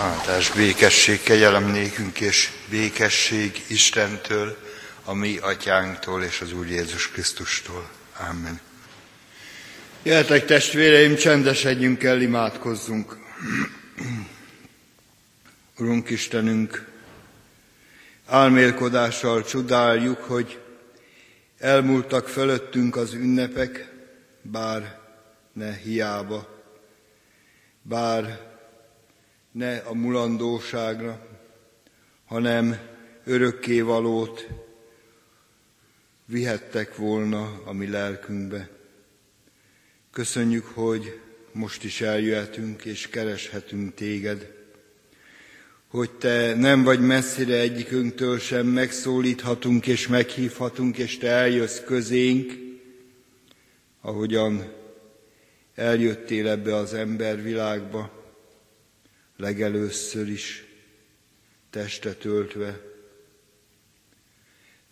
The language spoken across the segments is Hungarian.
Áldás békesség, kegyelem nékünk és békesség Istentől, a mi atyánktól és az Úr Jézus Krisztustól. Amen. Jöhetek testvéreim, csendesedjünk el, imádkozzunk. Urunk Istenünk, álmélkodással csodáljuk, hogy elmúltak fölöttünk az ünnepek, bár ne hiába, bár ne a mulandóságra, hanem örökkévalót vihettek volna a mi lelkünkbe. Köszönjük, hogy most is eljöhetünk és kereshetünk téged, hogy te nem vagy messzire egyikünktől sem megszólíthatunk és meghívhatunk, és te eljössz közénk, ahogyan eljöttél ebbe az embervilágba, legelőször is testet öltve.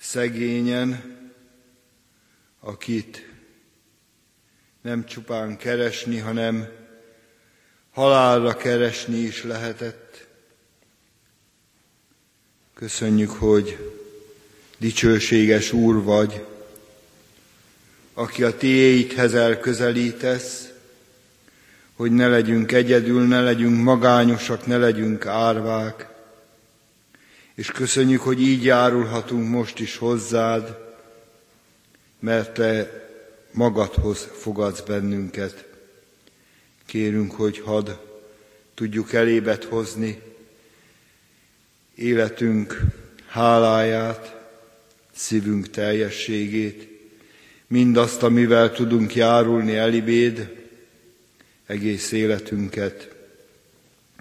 Szegényen, akit nem csupán keresni, hanem halálra keresni is lehetett. Köszönjük, hogy dicsőséges Úr vagy, aki a tiéidhez elközelítesz, hogy ne legyünk egyedül, ne legyünk magányosak, ne legyünk árvák. És köszönjük, hogy így járulhatunk most is hozzád, mert te magadhoz fogadsz bennünket. Kérünk, hogy hadd tudjuk elébet hozni életünk háláját, szívünk teljességét, mindazt, amivel tudunk járulni elibéd, egész életünket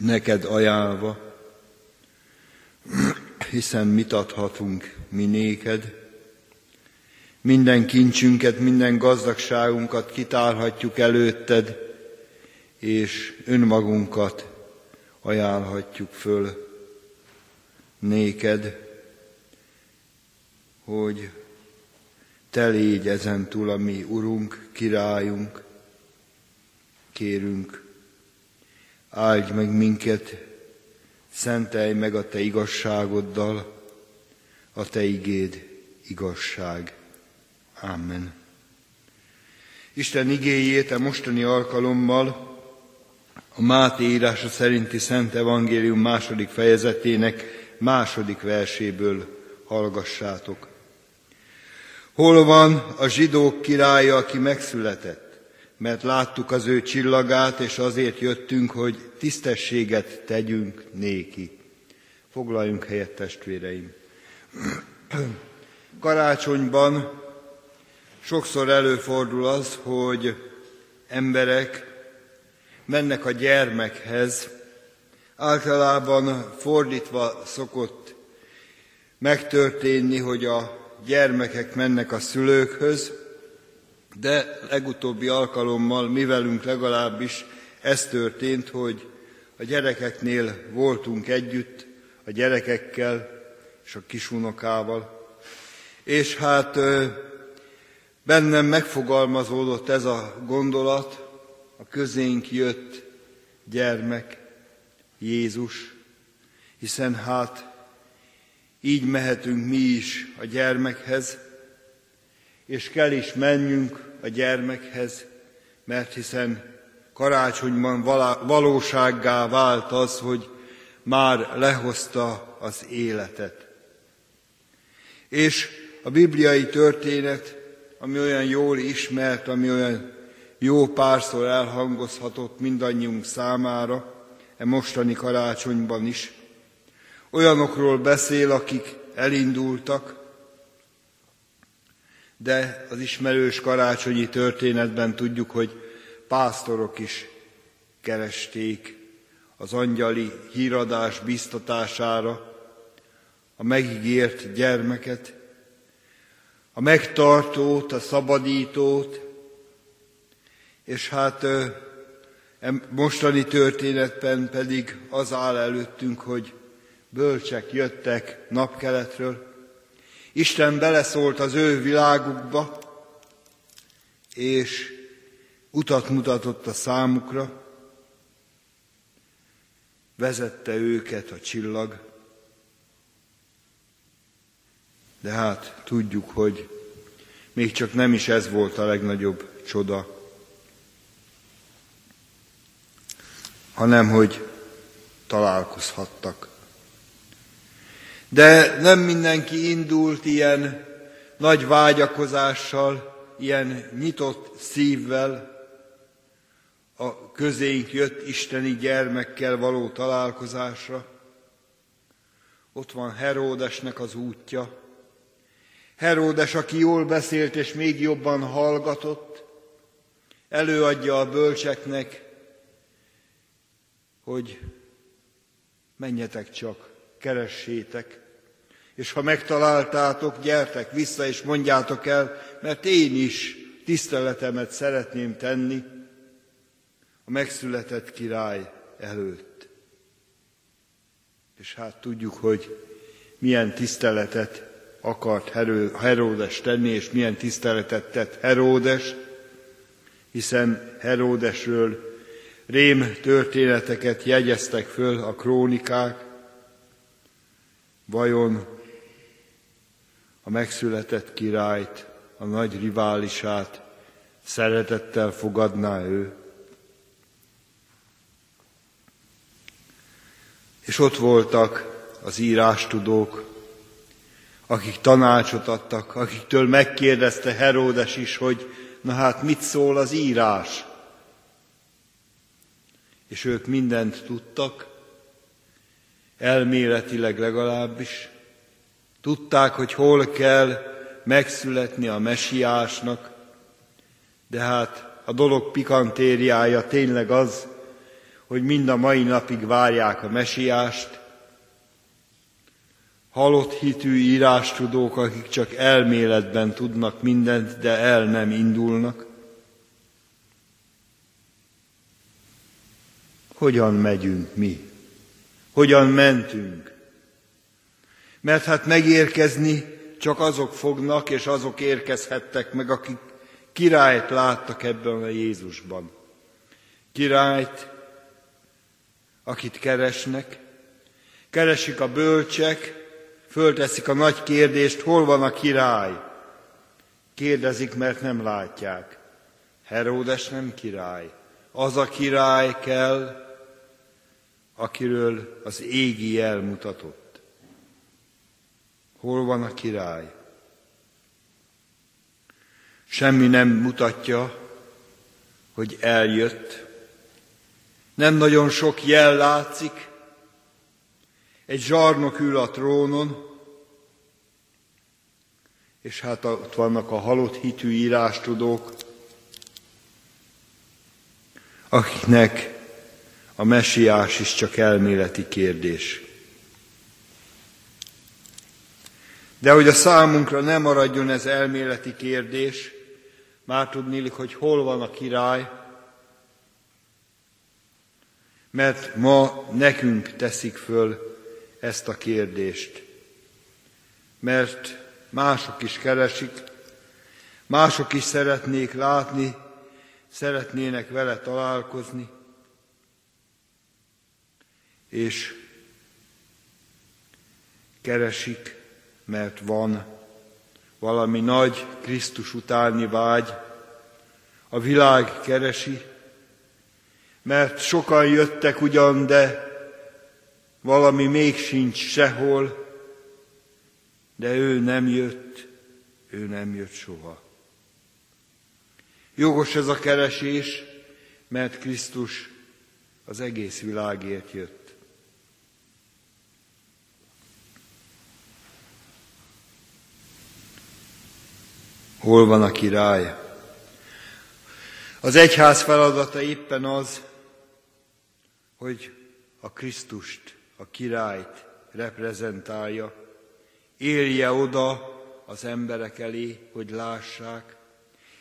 neked ajánlva, hiszen mit adhatunk mi néked. Minden kincsünket, minden gazdagságunkat kitárhatjuk előtted, és önmagunkat ajánlhatjuk föl néked, hogy te légy ezen túl a mi Urunk, királyunk, kérünk, áldj meg minket, szentelj meg a Te igazságoddal, a Te igéd igazság. Amen. Isten igéjét a mostani alkalommal a Máté írása szerinti Szent Evangélium második fejezetének második verséből hallgassátok. Hol van a zsidók királya, aki megszületett? Mert láttuk az ő csillagát, és azért jöttünk, hogy tisztességet tegyünk néki. Foglaljunk helyet, testvéreim. Karácsonyban sokszor előfordul az, hogy emberek mennek a gyermekhez, általában fordítva szokott megtörténni, hogy a gyermekek mennek a szülőkhöz, de legutóbbi alkalommal mi velünk legalábbis ez történt, hogy a gyerekeknél voltunk együtt, a gyerekekkel és a kisunokával, és hát bennem megfogalmazódott ez a gondolat, a közénk jött gyermek, Jézus, hiszen hát így mehetünk mi is a gyermekhez, és kell is menjünk a gyermekhez, mert hiszen karácsonyban valósággá vált az, hogy már lehozta az életet. És a bibliai történet, ami olyan jól ismert, ami olyan jó párszor elhangozhatott mindannyiunk számára, e mostani karácsonyban is, olyanokról beszél, akik elindultak, de az ismerős karácsonyi történetben tudjuk, hogy pásztorok is keresték az angyali híradás biztatására a megígért gyermeket, a megtartót, a szabadítót, és hát mostani történetben pedig az áll előttünk, hogy bölcsek jöttek napkeletről, Isten beleszólt az ő világukba, és utat mutatott a számukra, vezette őket a csillag, de hát tudjuk, hogy még csak nem is ez volt a legnagyobb csoda, hanem hogy találkozhattak. De nem mindenki indult ilyen nagy vágyakozással, ilyen nyitott szívvel, a közénk jött isteni gyermekkel való találkozásra. Ott van Heródesnek az útja. Heródes, aki jól beszélt és még jobban hallgatott, előadja a bölcseknek, hogy menjetek csak, keressétek, és ha megtaláltátok, gyertek vissza és mondjátok el, mert én is tiszteletemet szeretném tenni a megszületett király előtt. És hát tudjuk, hogy milyen tiszteletet akart Heródes tenni, és milyen tiszteletet tett Heródes, hiszen Heródesről rém történeteket jegyeztek föl a krónikák, vajon a megszületett királyt, a nagy riválisát szeretettel fogadná ő. És ott voltak az írástudók, akik tanácsot adtak, akiktől megkérdezte Heródes is, hogy na hát mit szól az írás? És ők mindent tudtak, elméletileg legalábbis, Tudták, hogy hol kell megszületni a mesiásnak, de hát a dolog pikantériája tényleg az, hogy mind a mai napig várják a mesiást, halott hitű írástudók, akik csak elméletben tudnak mindent, de el nem indulnak. Hogyan megyünk mi? Hogyan mentünk? Mert hát megérkezni csak azok fognak, és azok érkezhettek meg, akik királyt láttak ebben a Jézusban. Királyt, akit keresnek, keresik a bölcsek, fölteszik a nagy kérdést, hol van a király. Kérdezik, mert nem látják. Heródes nem király. Az a király kell, akiről az égi jel mutatott. Hol van a király? Semmi nem mutatja, hogy eljött. Nem nagyon sok jel látszik. Egy zsarnok ül a trónon, és hát ott vannak a halott hitű írástudók, akiknek a messiás is csak elméleti kérdés. De hogy a számunkra nem maradjon ez elméleti kérdés, már tudnélik, hogy hol van a király, mert ma nekünk teszik föl ezt a kérdést. Mert mások is keresik, mások is szeretnék látni, szeretnének vele találkozni, és keresik mert van valami nagy Krisztus utáni vágy, a világ keresi, mert sokan jöttek ugyan, de valami még sincs sehol, de ő nem jött, ő nem jött soha. Jogos ez a keresés, mert Krisztus az egész világért jött. Hol van a király? Az egyház feladata éppen az, hogy a Krisztust, a királyt reprezentálja, élje oda az emberek elé, hogy lássák,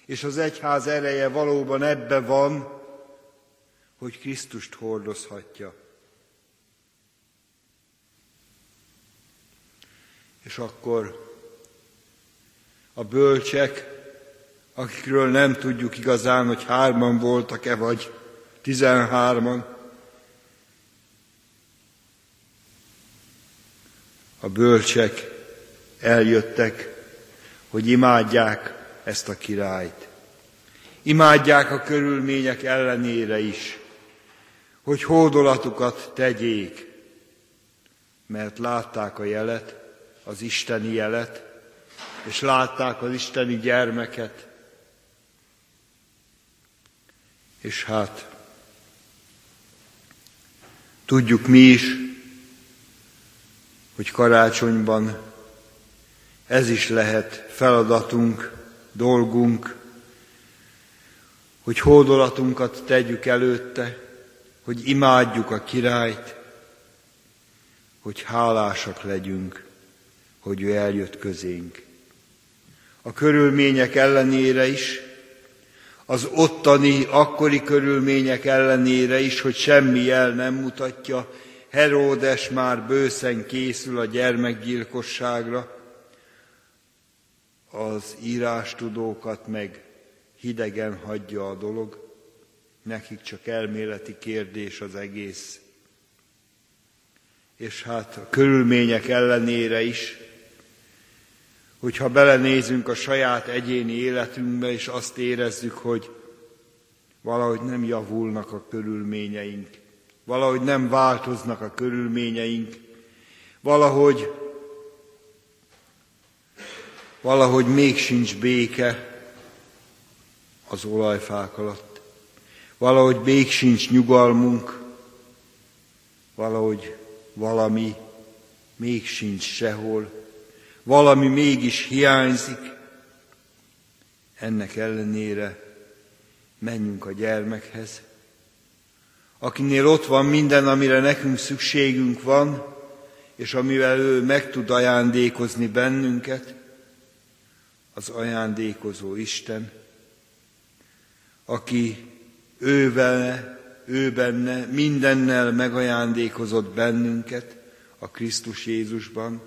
és az egyház ereje valóban ebbe van, hogy Krisztust hordozhatja. És akkor a bölcsek, akikről nem tudjuk igazán, hogy hárman voltak-e, vagy tizenhárman, a bölcsek eljöttek, hogy imádják ezt a királyt. Imádják a körülmények ellenére is, hogy hódolatukat tegyék, mert látták a jelet, az isteni jelet, és látták az isteni gyermeket. És hát tudjuk mi is, hogy karácsonyban ez is lehet feladatunk, dolgunk, hogy hódolatunkat tegyük előtte, hogy imádjuk a királyt, hogy hálásak legyünk, hogy ő eljött közénk. A körülmények ellenére is, az ottani, akkori körülmények ellenére is, hogy semmi jel nem mutatja, Heródes már bőszen készül a gyermekgyilkosságra, az írástudókat meg hidegen hagyja a dolog, nekik csak elméleti kérdés az egész. És hát a körülmények ellenére is, hogyha belenézünk a saját egyéni életünkbe, és azt érezzük, hogy valahogy nem javulnak a körülményeink, valahogy nem változnak a körülményeink, valahogy, valahogy még sincs béke az olajfák alatt, valahogy még sincs nyugalmunk, valahogy valami még sincs sehol, valami mégis hiányzik, ennek ellenére menjünk a gyermekhez, akinél ott van minden, amire nekünk szükségünk van, és amivel ő meg tud ajándékozni bennünket, az ajándékozó Isten, aki ővel, ő benne mindennel megajándékozott bennünket a Krisztus Jézusban,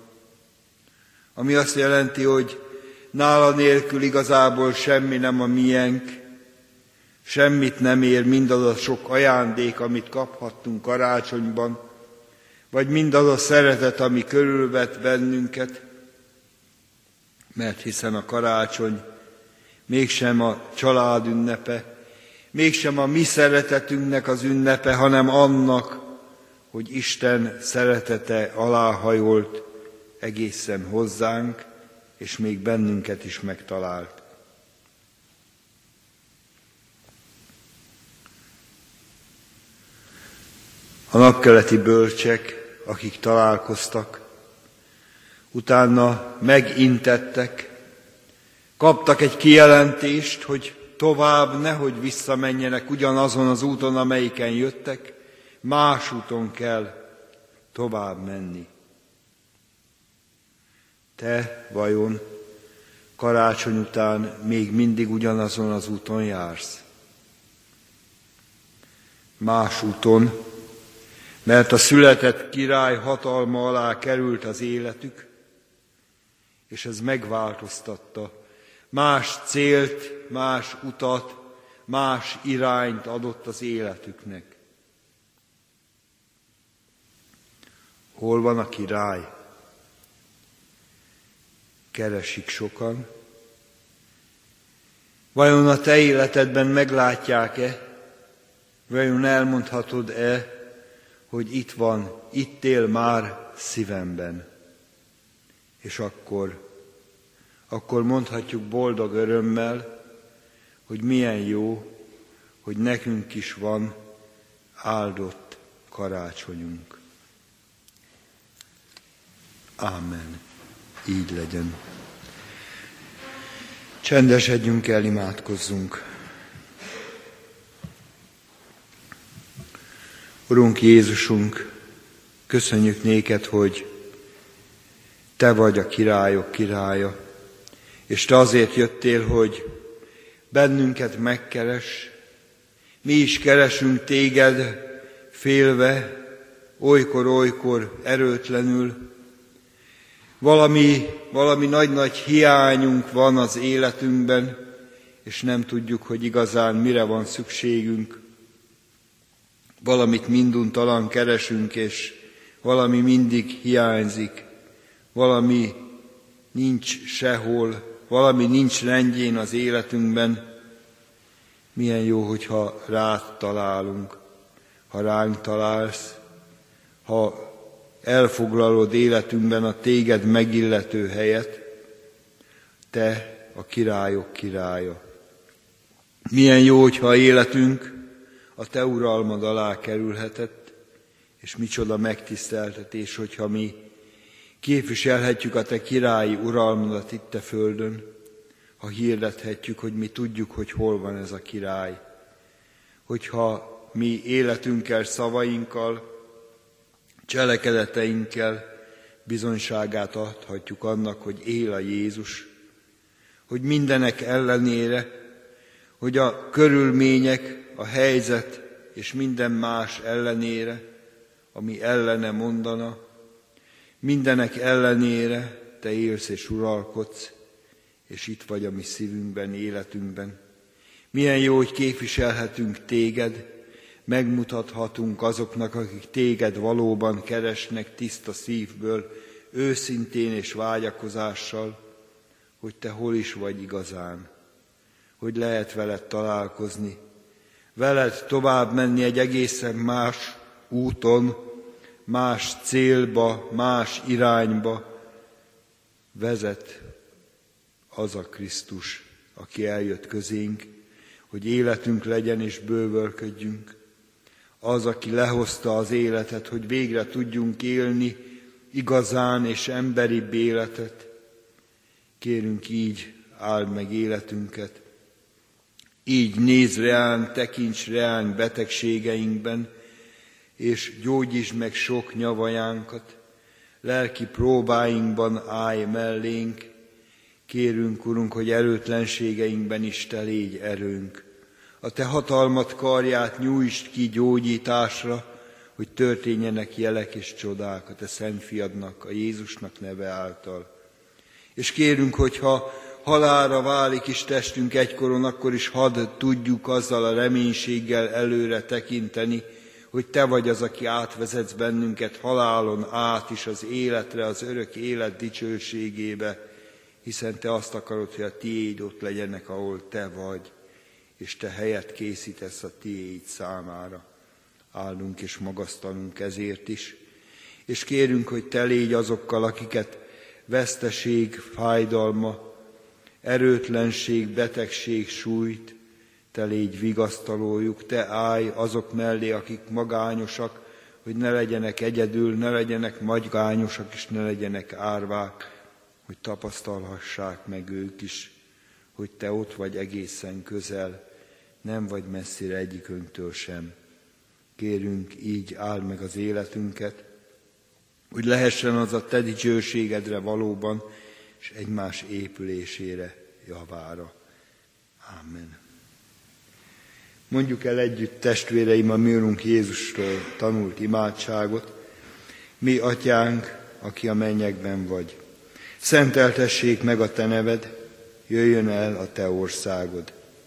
ami azt jelenti, hogy nála nélkül igazából semmi nem a miénk, Semmit nem ér mindaz a sok ajándék, amit kaphattunk karácsonyban, vagy mindaz a szeretet, ami körülvet bennünket, mert hiszen a karácsony mégsem a család ünnepe, mégsem a mi szeretetünknek az ünnepe, hanem annak, hogy Isten szeretete aláhajolt egészen hozzánk, és még bennünket is megtalált. A napkeleti bölcsek, akik találkoztak, utána megintettek, kaptak egy kijelentést, hogy tovább nehogy visszamenjenek ugyanazon az úton, amelyiken jöttek, más úton kell tovább menni. Te vajon karácsony után még mindig ugyanazon az úton jársz? Más úton, mert a született király hatalma alá került az életük, és ez megváltoztatta. Más célt, más utat, más irányt adott az életüknek. Hol van a király? Keresik sokan. Vajon a te életedben meglátják-e? Vajon elmondhatod-e, hogy itt van, itt él már szívemben. És akkor, akkor mondhatjuk boldog örömmel, hogy milyen jó, hogy nekünk is van áldott karácsonyunk. Ámen. Így legyen. Csendesedjünk el, imádkozzunk. Urunk Jézusunk, köszönjük néked, hogy Te vagy a királyok királya, és Te azért jöttél, hogy bennünket megkeres, mi is keresünk Téged félve, olykor-olykor erőtlenül, valami, valami nagy-nagy hiányunk van az életünkben, és nem tudjuk, hogy igazán mire van szükségünk. Valamit minduntalan keresünk, és valami mindig hiányzik, valami nincs sehol, valami nincs rendjén az életünkben, milyen jó, hogyha rád találunk, ha ránk találsz, ha elfoglalod életünkben a téged megillető helyet, te a királyok királya. Milyen jó, hogyha életünk a te uralmad alá kerülhetett, és micsoda megtiszteltetés, hogyha mi képviselhetjük a te királyi uralmadat itt a földön, ha hirdethetjük, hogy mi tudjuk, hogy hol van ez a király. Hogyha mi életünkkel, szavainkkal, cselekedeteinkkel bizonyságát adhatjuk annak, hogy él a Jézus, hogy mindenek ellenére, hogy a körülmények, a helyzet és minden más ellenére, ami ellene mondana, mindenek ellenére te élsz és uralkodsz, és itt vagy a mi szívünkben, életünkben. Milyen jó, hogy képviselhetünk téged, megmutathatunk azoknak, akik téged valóban keresnek tiszta szívből, őszintén és vágyakozással, hogy te hol is vagy igazán, hogy lehet veled találkozni, veled tovább menni egy egészen más úton, más célba, más irányba vezet az a Krisztus, aki eljött közénk, hogy életünk legyen és bővölködjünk. Az, aki lehozta az életet, hogy végre tudjunk élni igazán és emberi életet. Kérünk így, áld meg életünket, így néz reánk, tekints reánk betegségeinkben, és gyógyítsd meg sok nyavajánkat, lelki próbáinkban állj mellénk, Kérünk, Urunk, hogy erőtlenségeinkben is Te légy erőnk. A Te hatalmat karját nyújtsd ki gyógyításra, hogy történjenek jelek és csodák a Te Szent Fiadnak, a Jézusnak neve által. És kérünk, hogyha halára válik is testünk egykoron, akkor is hadd tudjuk azzal a reménységgel előre tekinteni, hogy Te vagy az, aki átvezetsz bennünket halálon át is az életre, az örök élet dicsőségébe, hiszen te azt akarod, hogy a tiéd ott legyenek, ahol te vagy, és te helyet készítesz a tiéd számára. Állunk és magasztalunk ezért is, és kérünk, hogy te légy azokkal, akiket veszteség, fájdalma, erőtlenség, betegség sújt, te légy vigasztalójuk, te állj azok mellé, akik magányosak, hogy ne legyenek egyedül, ne legyenek magányosak, és ne legyenek árvák, hogy tapasztalhassák meg ők is, hogy te ott vagy egészen közel, nem vagy messzire egyikünktől sem. Kérünk, így áld meg az életünket, hogy lehessen az a te dicsőségedre valóban, és egymás épülésére, javára. Amen. Mondjuk el együtt, testvéreim, a mi Urunk Jézustól tanult imádságot. Mi, Atyánk, aki a mennyekben vagy, Szenteltessék meg a Te neved, jöjjön el a Te országod,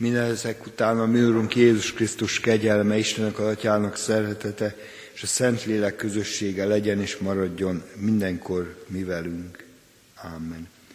Mindezek után a mi Úrunk Jézus Krisztus kegyelme, Istenek az Atyának szeretete, és a Szentlélek közössége legyen és maradjon mindenkor mi velünk. Amen.